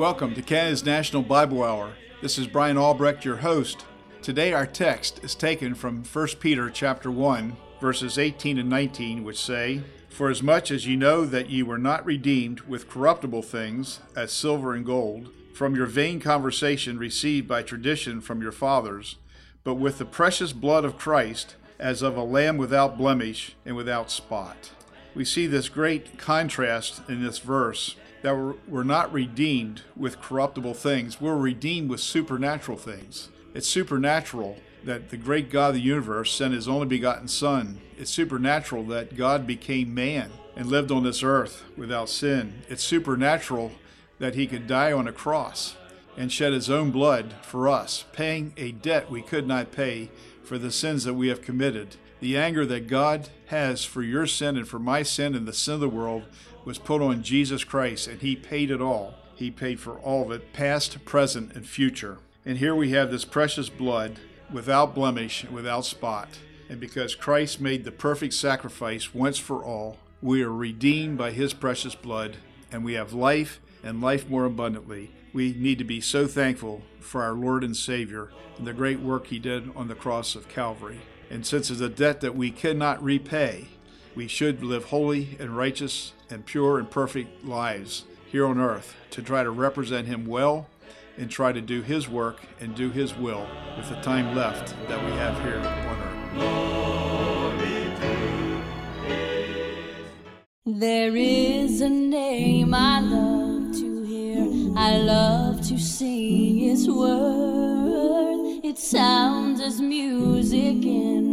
Welcome to Canada's National Bible Hour. This is Brian Albrecht, your host. Today our text is taken from 1 Peter chapter 1, verses 18 and 19, which say, For as much as ye know that ye were not redeemed with corruptible things, as silver and gold, from your vain conversation received by tradition from your fathers, but with the precious blood of Christ, as of a lamb without blemish and without spot. We see this great contrast in this verse that we're, we're not redeemed with corruptible things, we're redeemed with supernatural things. It's supernatural that the great God of the universe sent his only begotten Son. It's supernatural that God became man and lived on this earth without sin. It's supernatural that he could die on a cross and shed his own blood for us, paying a debt we could not pay for the sins that we have committed. The anger that God has for your sin and for my sin and the sin of the world was put on Jesus Christ, and he paid it all. He paid for all of it, past, present, and future. And here we have this precious blood without blemish without spot. And because Christ made the perfect sacrifice once for all, we are redeemed by his precious blood, and we have life and life more abundantly. We need to be so thankful for our Lord and Savior and the great work he did on the cross of Calvary. And since it's a debt that we cannot repay, we should live holy and righteous and pure and perfect lives here on earth to try to represent Him well and try to do His work and do His will with the time left that we have here on earth. There is a name I love to hear, I love to sing His word. It sounds as music in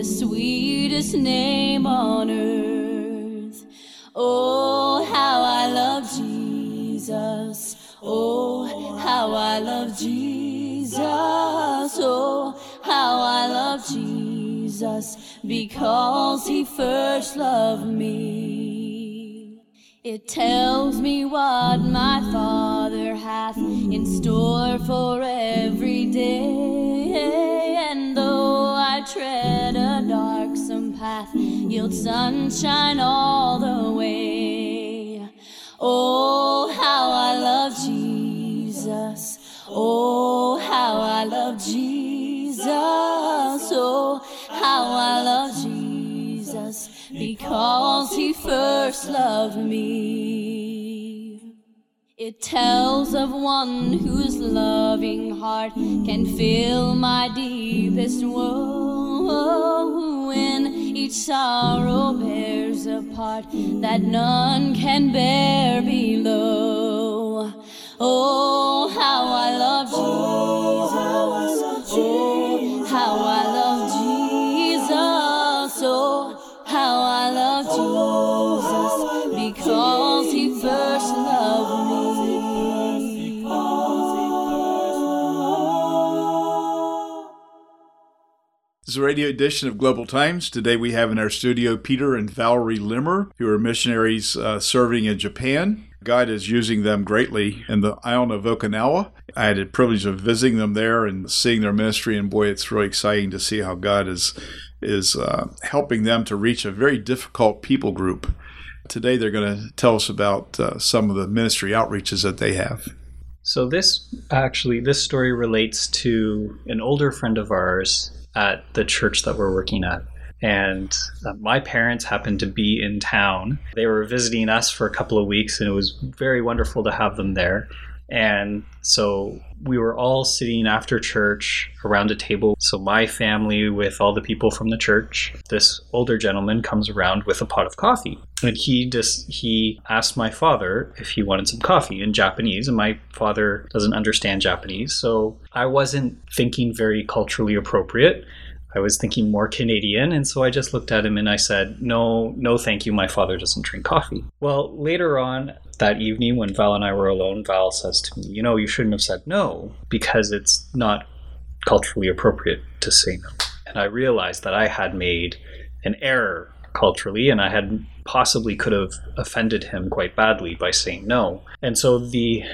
the sweetest name on earth. Oh, how I love Jesus. Oh, how I love Jesus. Oh, how I love Jesus because he first loved me. It tells me what my Father hath in store for every day. And though I tread path, yield sunshine all the way. Oh, how I love Jesus. Oh, how I love Jesus. Oh, how I love Jesus because he first loved me. It tells of one whose loving heart can fill my deepest woe. When each sorrow bears a part that none can bear below. Oh, how I love Jesus. Oh, how I love oh, This is a radio edition of Global Times. Today we have in our studio Peter and Valerie Limmer, who are missionaries uh, serving in Japan. God is using them greatly in the island of Okinawa. I had the privilege of visiting them there and seeing their ministry, and boy, it's really exciting to see how God is is uh, helping them to reach a very difficult people group. Today they're going to tell us about uh, some of the ministry outreaches that they have. So this actually this story relates to an older friend of ours at the church that we're working at. And uh, my parents happened to be in town. They were visiting us for a couple of weeks, and it was very wonderful to have them there. And so we were all sitting after church around a table. So my family with all the people from the church. This older gentleman comes around with a pot of coffee. And he just he asked my father if he wanted some coffee in Japanese, and my father doesn't understand Japanese, so I wasn't thinking very culturally appropriate. I was thinking more Canadian, and so I just looked at him and I said, "No, no, thank you. My father doesn't drink coffee." Well, later on that evening, when Val and I were alone, Val says to me, "You know, you shouldn't have said no because it's not culturally appropriate to say no." And I realized that I had made an error culturally, and I had possibly could have offended him quite badly by saying no. And so the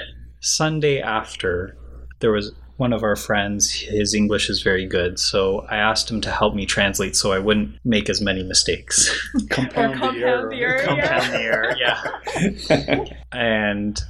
Sunday after, there was one of our friends, his English is very good, so I asked him to help me translate so I wouldn't make as many mistakes. compound, the error. Compound the error, yeah. and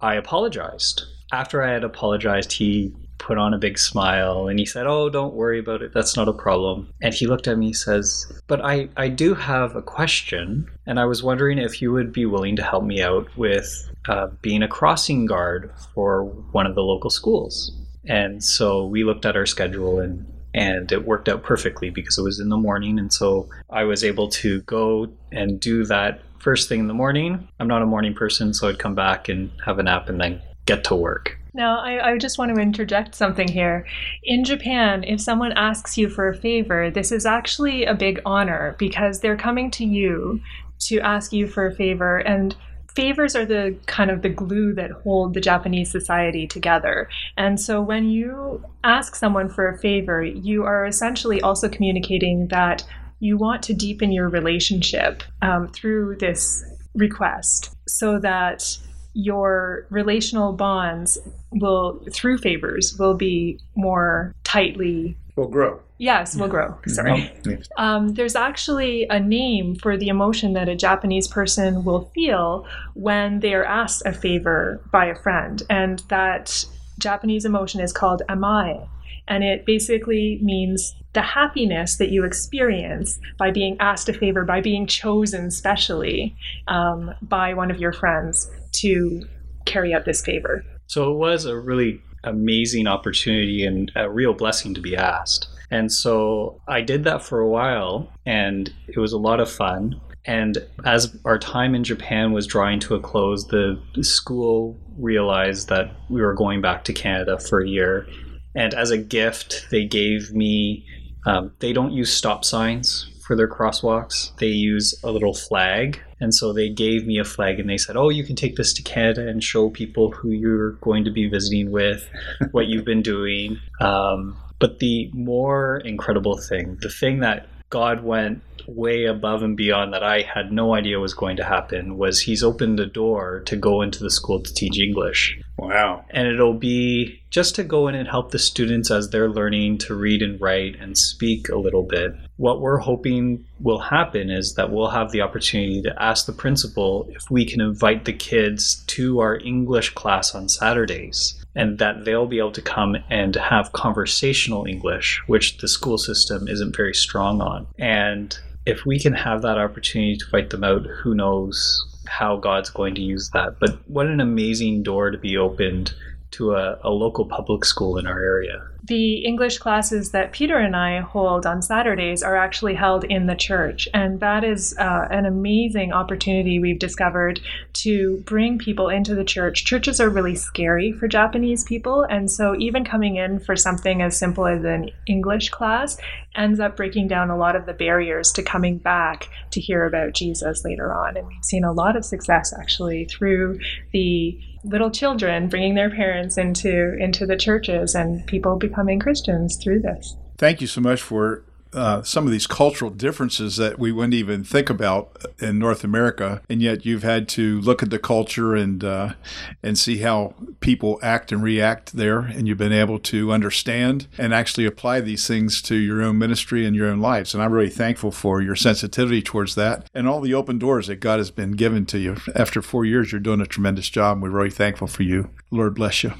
I apologized. After I had apologized, he put on a big smile and he said, Oh, don't worry about it. That's not a problem. And he looked at me and says, But I, I do have a question. And I was wondering if you would be willing to help me out with uh, being a crossing guard for one of the local schools. And so we looked at our schedule and and it worked out perfectly because it was in the morning and so I was able to go and do that first thing in the morning. I'm not a morning person, so I'd come back and have a nap and then get to work. Now, I, I, just want to interject something here. In Japan, if someone asks you for a favor, this is actually a big honor because they're coming to you to ask you for a favor. And favors are the kind of the glue that hold the Japanese society together. And so when you ask someone for a favor, you are essentially also communicating that you want to deepen your relationship um, through this request so that your relational bonds will through favors will be more tightly will grow yes will grow sorry um, there's actually a name for the emotion that a japanese person will feel when they are asked a favor by a friend and that japanese emotion is called amae and it basically means the happiness that you experience by being asked a favor, by being chosen specially um, by one of your friends to carry out this favor. So it was a really amazing opportunity and a real blessing to be asked. And so I did that for a while, and it was a lot of fun. And as our time in Japan was drawing to a close, the school realized that we were going back to Canada for a year. And as a gift, they gave me, um, they don't use stop signs for their crosswalks. They use a little flag. And so they gave me a flag and they said, Oh, you can take this to Canada and show people who you're going to be visiting with, what you've been doing. Um, but the more incredible thing, the thing that God went way above and beyond that I had no idea was going to happen was he's opened a door to go into the school to teach English. Wow. And it'll be just to go in and help the students as they're learning to read and write and speak a little bit. What we're hoping will happen is that we'll have the opportunity to ask the principal if we can invite the kids to our English class on Saturdays and that they'll be able to come and have conversational English, which the school system isn't very strong on. And if we can have that opportunity to fight them out, who knows how God's going to use that. But what an amazing door to be opened to a, a local public school in our area the English classes that Peter and I hold on Saturdays are actually held in the church. And that is uh, an amazing opportunity we've discovered to bring people into the church. Churches are really scary for Japanese people. And so even coming in for something as simple as an English class ends up breaking down a lot of the barriers to coming back to hear about Jesus later on. And we've seen a lot of success actually through the little children bringing their parents into into the churches and people becoming Christians through this. Thank you so much for uh, some of these cultural differences that we wouldn't even think about in North America, and yet you've had to look at the culture and uh, and see how people act and react there, and you've been able to understand and actually apply these things to your own ministry and your own lives. And I'm really thankful for your sensitivity towards that and all the open doors that God has been given to you. After four years, you're doing a tremendous job. We're really thankful for you. Lord bless you.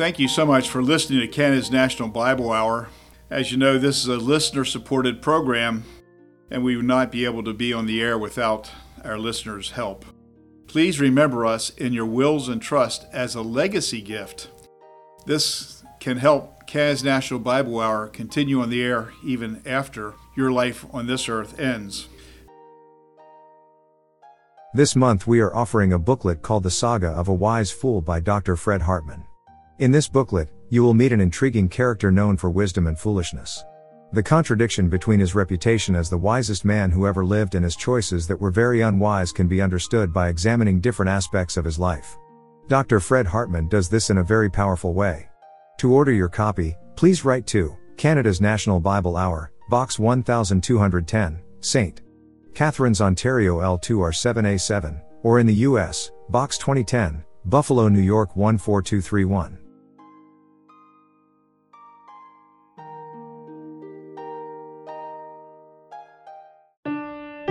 Thank you so much for listening to Canada's National Bible Hour. As you know, this is a listener supported program, and we would not be able to be on the air without our listeners' help. Please remember us in your wills and trust as a legacy gift. This can help Canada's National Bible Hour continue on the air even after your life on this earth ends. This month we are offering a booklet called The Saga of a Wise Fool by Dr. Fred Hartman. In this booklet, you will meet an intriguing character known for wisdom and foolishness. The contradiction between his reputation as the wisest man who ever lived and his choices that were very unwise can be understood by examining different aspects of his life. Dr. Fred Hartman does this in a very powerful way. To order your copy, please write to Canada's National Bible Hour, Box 1210, St. Catharines, Ontario L2R7A7, or in the U.S., Box 2010, Buffalo, New York 14231.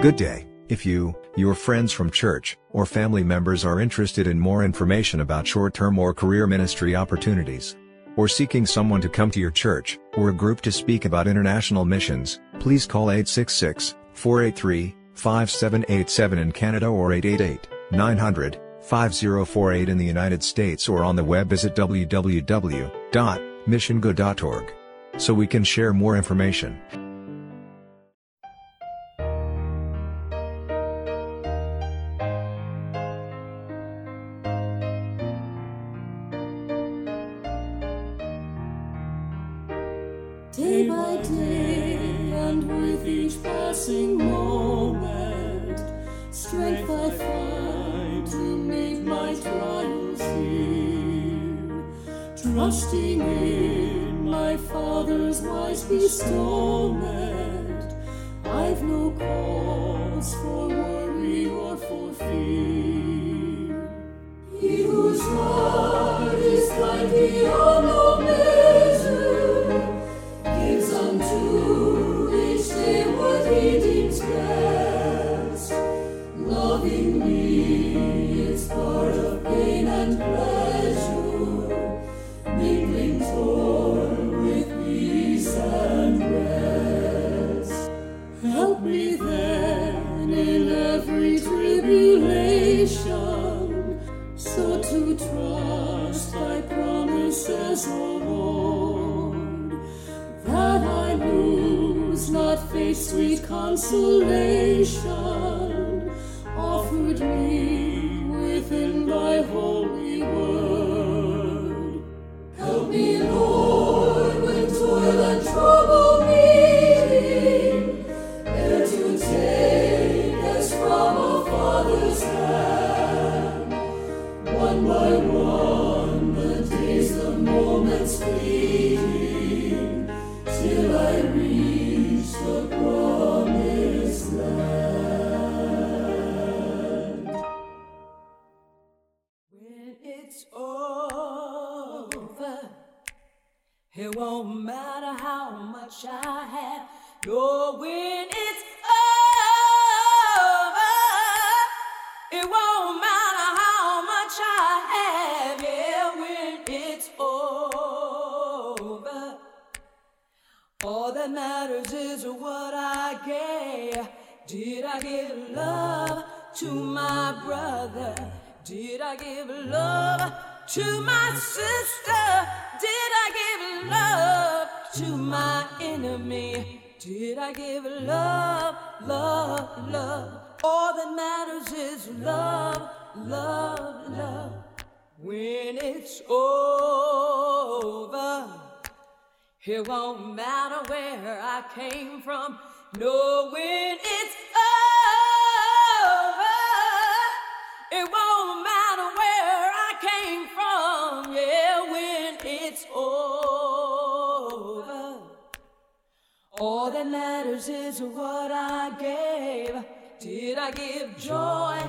Good day. If you, your friends from church, or family members are interested in more information about short-term or career ministry opportunities, or seeking someone to come to your church, or a group to speak about international missions, please call 866-483-5787 in Canada or 888-900-5048 in the United States or on the web visit www.missiongo.org. So we can share more information. Bestowment, I've no cause for worry or for fear. He whose heart is kind beyond all consolation, my brother? Did I give love to my sister? Did I give love to my enemy? Did I give love, love, love? All that matters is love, love, love. When it's over, it won't matter where I came from. No, when it's over, it won't matter where I came from. Yeah, when it's over, all that matters is what I gave. Did I give joy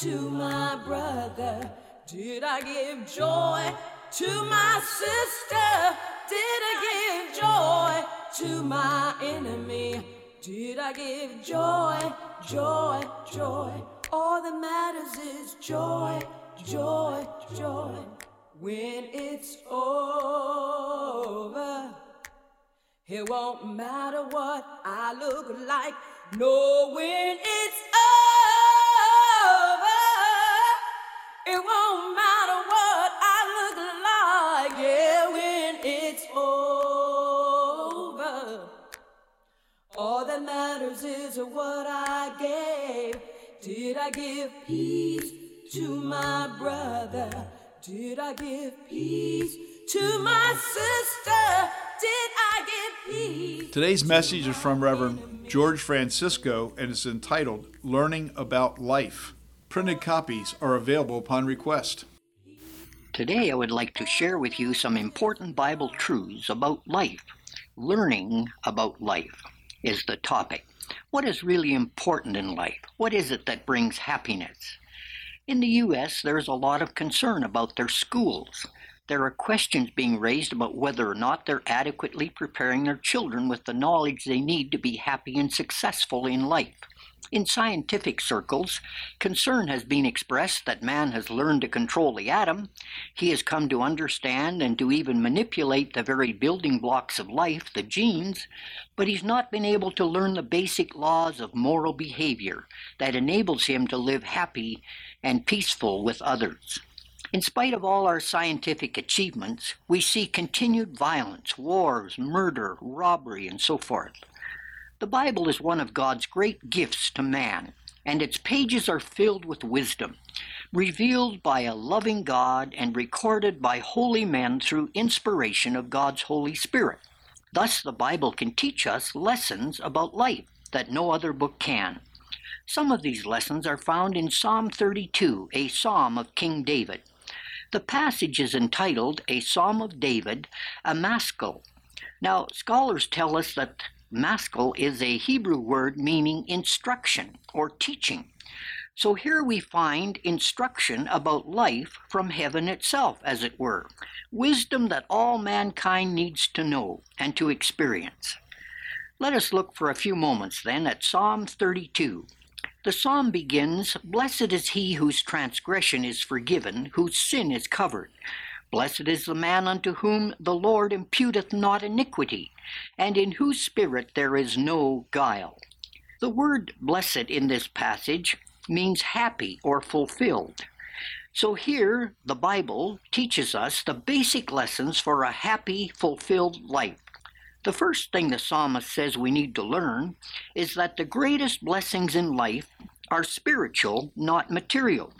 to my brother? Did I give joy to my sister? Did I give joy to my enemy? Did I give joy, joy, joy? All that matters is joy, joy, joy. When it's over, it won't matter what I look like. No, when it's over, it won't matter what I look like. Yeah, when it's over, all that matters is what I gave. Did I give peace to my brother? Did I give peace to my sister? Did I give peace? Today's message is from Reverend George Francisco and is entitled Learning About Life. Printed copies are available upon request. Today, I would like to share with you some important Bible truths about life. Learning about life is the topic. What is really important in life? What is it that brings happiness? In the U.S., there's a lot of concern about their schools. there are questions being raised about whether or not they're adequately preparing their children with the knowledge they need to be happy and successful in life. In scientific circles, concern has been expressed that man has learned to control the atom. He has come to understand and to even manipulate the very building blocks of life, the genes, but he's not been able to learn the basic laws of moral behavior that enables him to live happy and peaceful with others. In spite of all our scientific achievements, we see continued violence, wars, murder, robbery, and so forth. The Bible is one of God's great gifts to man, and its pages are filled with wisdom, revealed by a loving God and recorded by holy men through inspiration of God's Holy Spirit. Thus, the Bible can teach us lessons about life that no other book can. Some of these lessons are found in Psalm 32, a psalm of King David. The passage is entitled A Psalm of David, a maskil. Now, scholars tell us that maskil is a Hebrew word meaning instruction or teaching. So here we find instruction about life from heaven itself, as it were, wisdom that all mankind needs to know and to experience. Let us look for a few moments then at Psalm 32. The psalm begins Blessed is he whose transgression is forgiven, whose sin is covered. Blessed is the man unto whom the Lord imputeth not iniquity, and in whose spirit there is no guile. The word blessed in this passage means happy or fulfilled. So here, the Bible teaches us the basic lessons for a happy, fulfilled life. The first thing the psalmist says we need to learn is that the greatest blessings in life are spiritual, not material.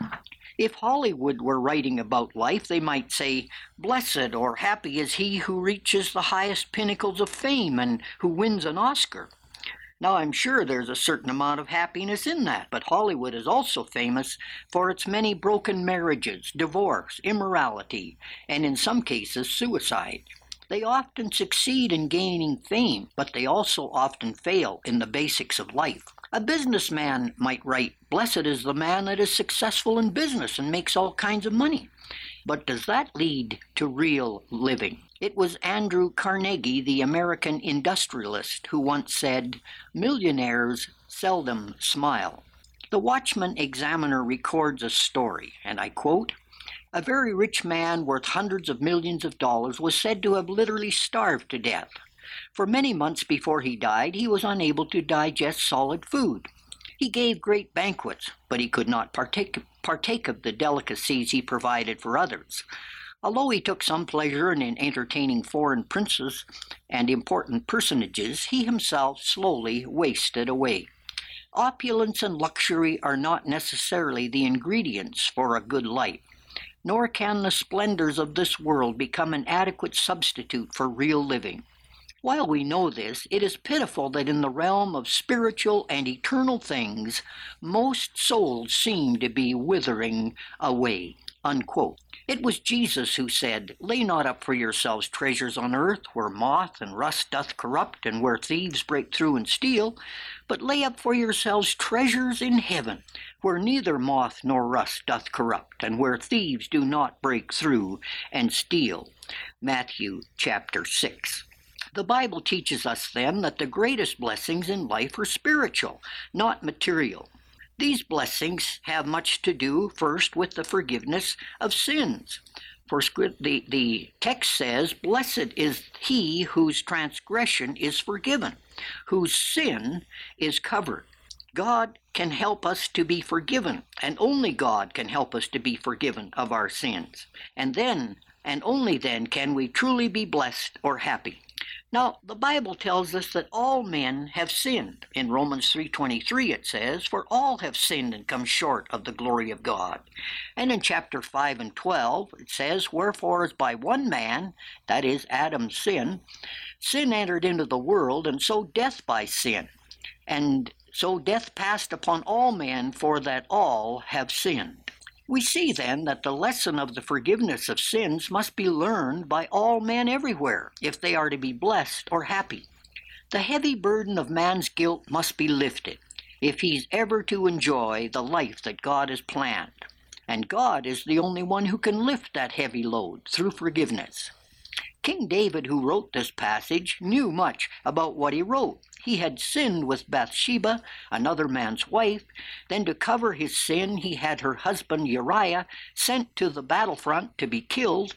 If Hollywood were writing about life, they might say, Blessed or happy is he who reaches the highest pinnacles of fame and who wins an Oscar. Now, I'm sure there's a certain amount of happiness in that, but Hollywood is also famous for its many broken marriages, divorce, immorality, and in some cases, suicide. They often succeed in gaining fame, but they also often fail in the basics of life. A businessman might write, Blessed is the man that is successful in business and makes all kinds of money. But does that lead to real living? It was Andrew Carnegie, the American industrialist, who once said, Millionaires seldom smile. The Watchman Examiner records a story, and I quote, a very rich man worth hundreds of millions of dollars was said to have literally starved to death. For many months before he died, he was unable to digest solid food. He gave great banquets, but he could not partake, partake of the delicacies he provided for others. Although he took some pleasure in entertaining foreign princes and important personages, he himself slowly wasted away. Opulence and luxury are not necessarily the ingredients for a good life nor can the splendors of this world become an adequate substitute for real living. While we know this, it is pitiful that in the realm of spiritual and eternal things, most souls seem to be withering away. Unquote. It was Jesus who said, Lay not up for yourselves treasures on earth, where moth and rust doth corrupt, and where thieves break through and steal, but lay up for yourselves treasures in heaven, where neither moth nor rust doth corrupt, and where thieves do not break through and steal. Matthew chapter 6. The Bible teaches us then that the greatest blessings in life are spiritual, not material. These blessings have much to do first with the forgiveness of sins. For the, the text says, Blessed is he whose transgression is forgiven, whose sin is covered. God can help us to be forgiven, and only God can help us to be forgiven of our sins. And then, and only then, can we truly be blessed or happy. Now, the Bible tells us that all men have sinned. In Romans 3:23 it says, "For all have sinned and come short of the glory of God." And in chapter 5 and 12 it says, "Wherefore as by one man, that is Adam's sin, sin entered into the world, and so death by sin. And so death passed upon all men, for that all have sinned." We see then that the lesson of the forgiveness of sins must be learned by all men everywhere if they are to be blessed or happy. The heavy burden of man's guilt must be lifted if he's ever to enjoy the life that God has planned. And God is the only one who can lift that heavy load through forgiveness. King David, who wrote this passage, knew much about what he wrote. He had sinned with Bathsheba, another man's wife. Then, to cover his sin, he had her husband Uriah sent to the battlefront to be killed.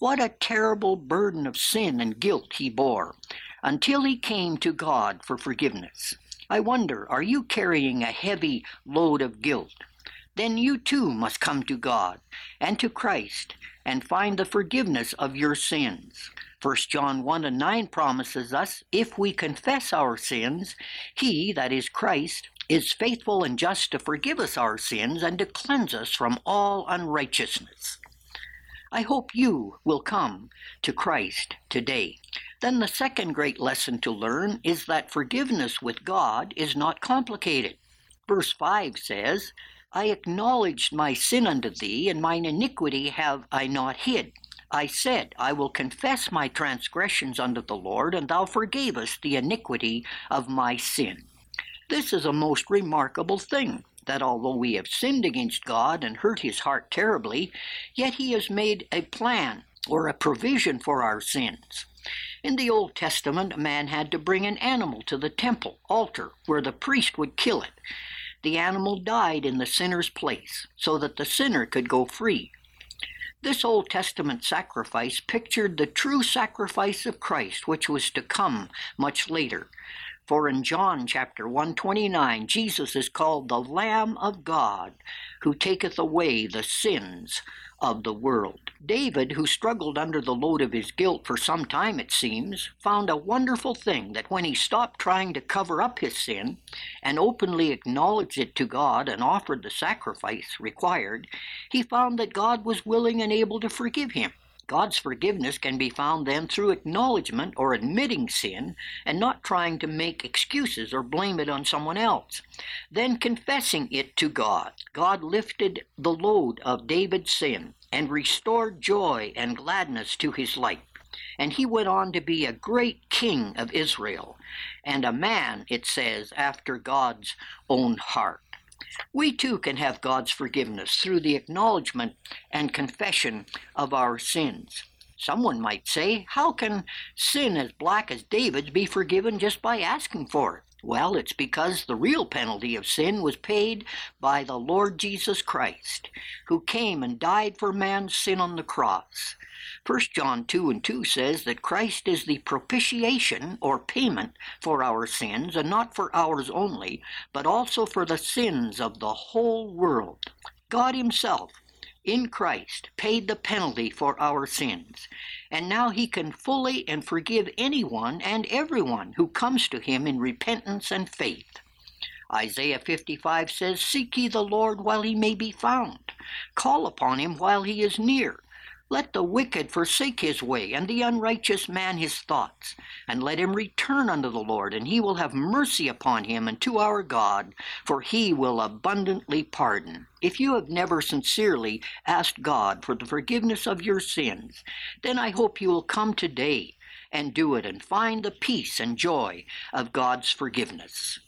What a terrible burden of sin and guilt he bore until he came to God for forgiveness. I wonder, are you carrying a heavy load of guilt? Then you too must come to God and to Christ and find the forgiveness of your sins. 1 John 1 and 9 promises us if we confess our sins, he, that is Christ, is faithful and just to forgive us our sins and to cleanse us from all unrighteousness. I hope you will come to Christ today. Then the second great lesson to learn is that forgiveness with God is not complicated. Verse 5 says, I acknowledged my sin unto thee, and mine iniquity have I not hid. I said, I will confess my transgressions unto the Lord, and thou forgavest the iniquity of my sin. This is a most remarkable thing, that although we have sinned against God and hurt his heart terribly, yet he has made a plan or a provision for our sins. In the Old Testament, a man had to bring an animal to the temple altar where the priest would kill it the animal died in the sinner's place so that the sinner could go free. This Old Testament sacrifice pictured the true sacrifice of Christ, which was to come much later. For in John chapter 129, Jesus is called the Lamb of God, who taketh away the sins of the world. David, who struggled under the load of his guilt for some time, it seems, found a wonderful thing that when he stopped trying to cover up his sin and openly acknowledged it to God and offered the sacrifice required, he found that God was willing and able to forgive him. God's forgiveness can be found then through acknowledgement or admitting sin and not trying to make excuses or blame it on someone else. Then confessing it to God. God lifted the load of David's sin and restored joy and gladness to his life. And he went on to be a great king of Israel and a man, it says, after God's own heart. We too can have God's forgiveness through the acknowledgement and confession of our sins. Someone might say, How can sin as black as David's be forgiven just by asking for it? Well, it's because the real penalty of sin was paid by the Lord Jesus Christ, who came and died for man's sin on the cross. 1 John 2 and 2 says that Christ is the propitiation or payment for our sins, and not for ours only, but also for the sins of the whole world. God Himself, in Christ, paid the penalty for our sins, and now He can fully and forgive anyone and everyone who comes to Him in repentance and faith. Isaiah 55 says, Seek ye the Lord while he may be found. Call upon him while he is near. Let the wicked forsake his way, and the unrighteous man his thoughts. And let him return unto the Lord, and he will have mercy upon him and to our God, for he will abundantly pardon. If you have never sincerely asked God for the forgiveness of your sins, then I hope you will come today and do it and find the peace and joy of God's forgiveness.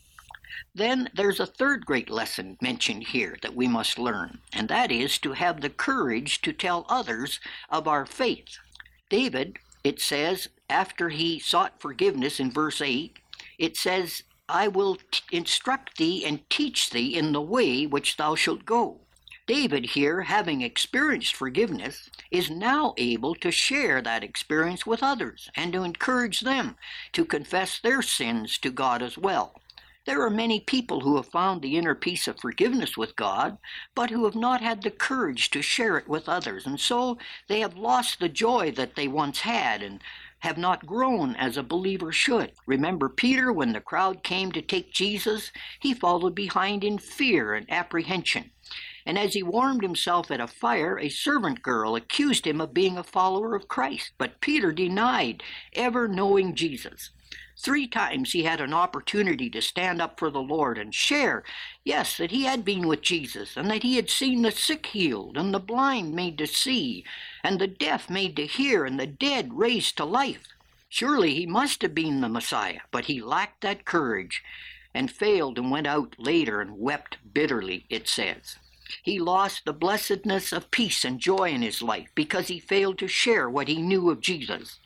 Then there's a third great lesson mentioned here that we must learn, and that is to have the courage to tell others of our faith. David, it says, after he sought forgiveness in verse 8, it says, I will t- instruct thee and teach thee in the way which thou shalt go. David, here, having experienced forgiveness, is now able to share that experience with others and to encourage them to confess their sins to God as well. There are many people who have found the inner peace of forgiveness with God, but who have not had the courage to share it with others, and so they have lost the joy that they once had and have not grown as a believer should. Remember Peter, when the crowd came to take Jesus, he followed behind in fear and apprehension. And as he warmed himself at a fire, a servant girl accused him of being a follower of Christ. But Peter denied ever knowing Jesus. Three times he had an opportunity to stand up for the Lord and share, yes, that he had been with Jesus, and that he had seen the sick healed, and the blind made to see, and the deaf made to hear, and the dead raised to life. Surely he must have been the Messiah, but he lacked that courage, and failed and went out later and wept bitterly, it says. He lost the blessedness of peace and joy in his life because he failed to share what he knew of Jesus.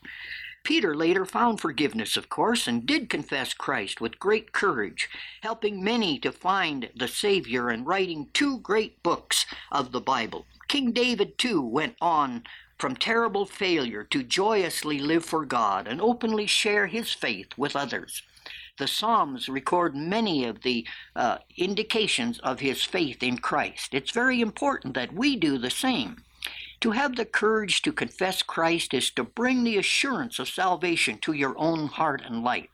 Peter later found forgiveness, of course, and did confess Christ with great courage, helping many to find the Savior and writing two great books of the Bible. King David, too, went on from terrible failure to joyously live for God and openly share his faith with others. The Psalms record many of the uh, indications of his faith in Christ. It's very important that we do the same. To have the courage to confess Christ is to bring the assurance of salvation to your own heart and life.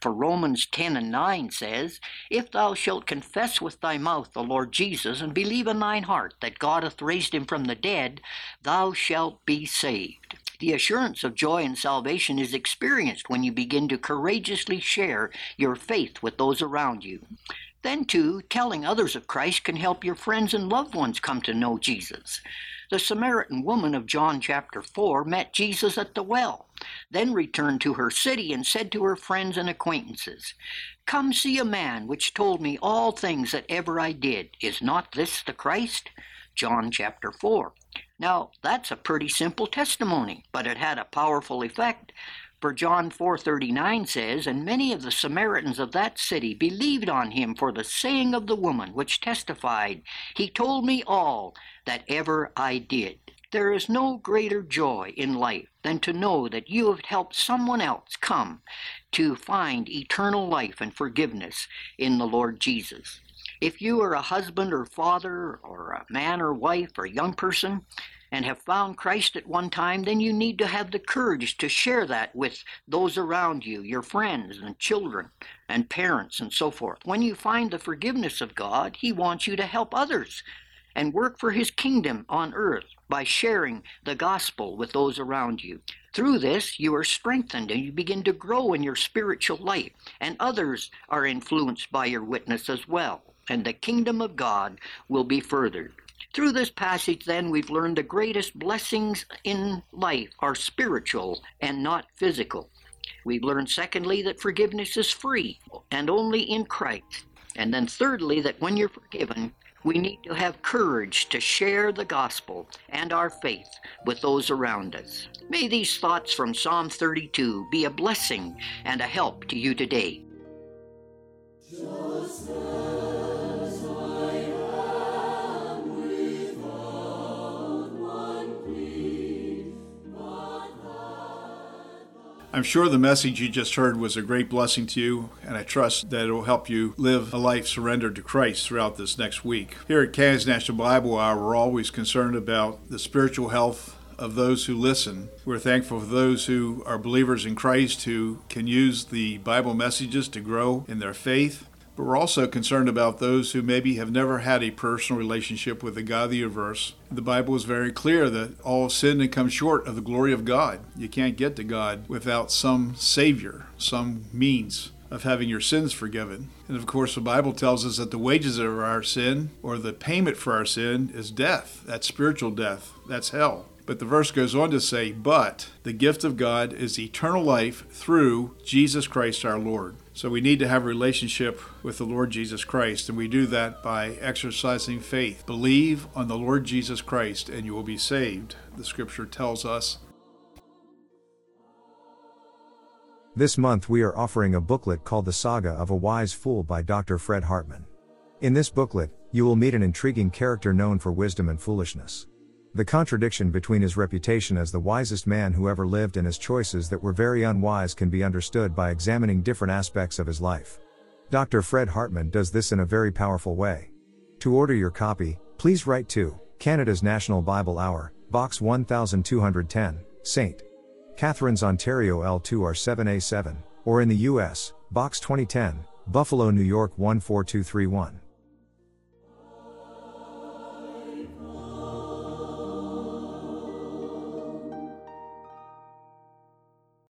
For Romans 10 and 9 says, If thou shalt confess with thy mouth the Lord Jesus, and believe in thine heart that God hath raised him from the dead, thou shalt be saved. The assurance of joy and salvation is experienced when you begin to courageously share your faith with those around you. Then, too, telling others of Christ can help your friends and loved ones come to know Jesus. The Samaritan woman of John chapter 4 met Jesus at the well, then returned to her city and said to her friends and acquaintances, Come see a man which told me all things that ever I did. Is not this the Christ? John chapter 4. Now, that's a pretty simple testimony, but it had a powerful effect. For John 4:39 says, "And many of the Samaritans of that city believed on him for the saying of the woman, which testified, He told me all that ever I did." There is no greater joy in life than to know that you have helped someone else come to find eternal life and forgiveness in the Lord Jesus. If you are a husband or father or a man or wife or young person and have found Christ at one time, then you need to have the courage to share that with those around you, your friends and children and parents and so forth. When you find the forgiveness of God, He wants you to help others and work for His kingdom on earth by sharing the gospel with those around you. Through this, you are strengthened and you begin to grow in your spiritual life, and others are influenced by your witness as well and the kingdom of God will be furthered. Through this passage, then, we've learned the greatest blessings in life are spiritual and not physical. We've learned, secondly, that forgiveness is free and only in Christ. And then, thirdly, that when you're forgiven, we need to have courage to share the gospel and our faith with those around us. May these thoughts from Psalm 32 be a blessing and a help to you today. I'm sure the message you just heard was a great blessing to you, and I trust that it will help you live a life surrendered to Christ throughout this next week. Here at Canada's National Bible Hour, we're always concerned about the spiritual health of those who listen. We're thankful for those who are believers in Christ who can use the Bible messages to grow in their faith. But we're also concerned about those who maybe have never had a personal relationship with the God of the universe. The Bible is very clear that all sin and come short of the glory of God. You can't get to God without some Savior, some means of having your sins forgiven. And of course, the Bible tells us that the wages of our sin, or the payment for our sin, is death. That's spiritual death. That's hell. But the verse goes on to say, But the gift of God is eternal life through Jesus Christ our Lord. So we need to have a relationship with the Lord Jesus Christ, and we do that by exercising faith. Believe on the Lord Jesus Christ, and you will be saved, the scripture tells us. This month we are offering a booklet called The Saga of a Wise Fool by Dr. Fred Hartman. In this booklet, you will meet an intriguing character known for wisdom and foolishness. The contradiction between his reputation as the wisest man who ever lived and his choices that were very unwise can be understood by examining different aspects of his life. Dr. Fred Hartman does this in a very powerful way. To order your copy, please write to Canada's National Bible Hour, Box 1210, St. Catharines, Ontario L2R7A7, or in the U.S., Box 2010, Buffalo, New York 14231.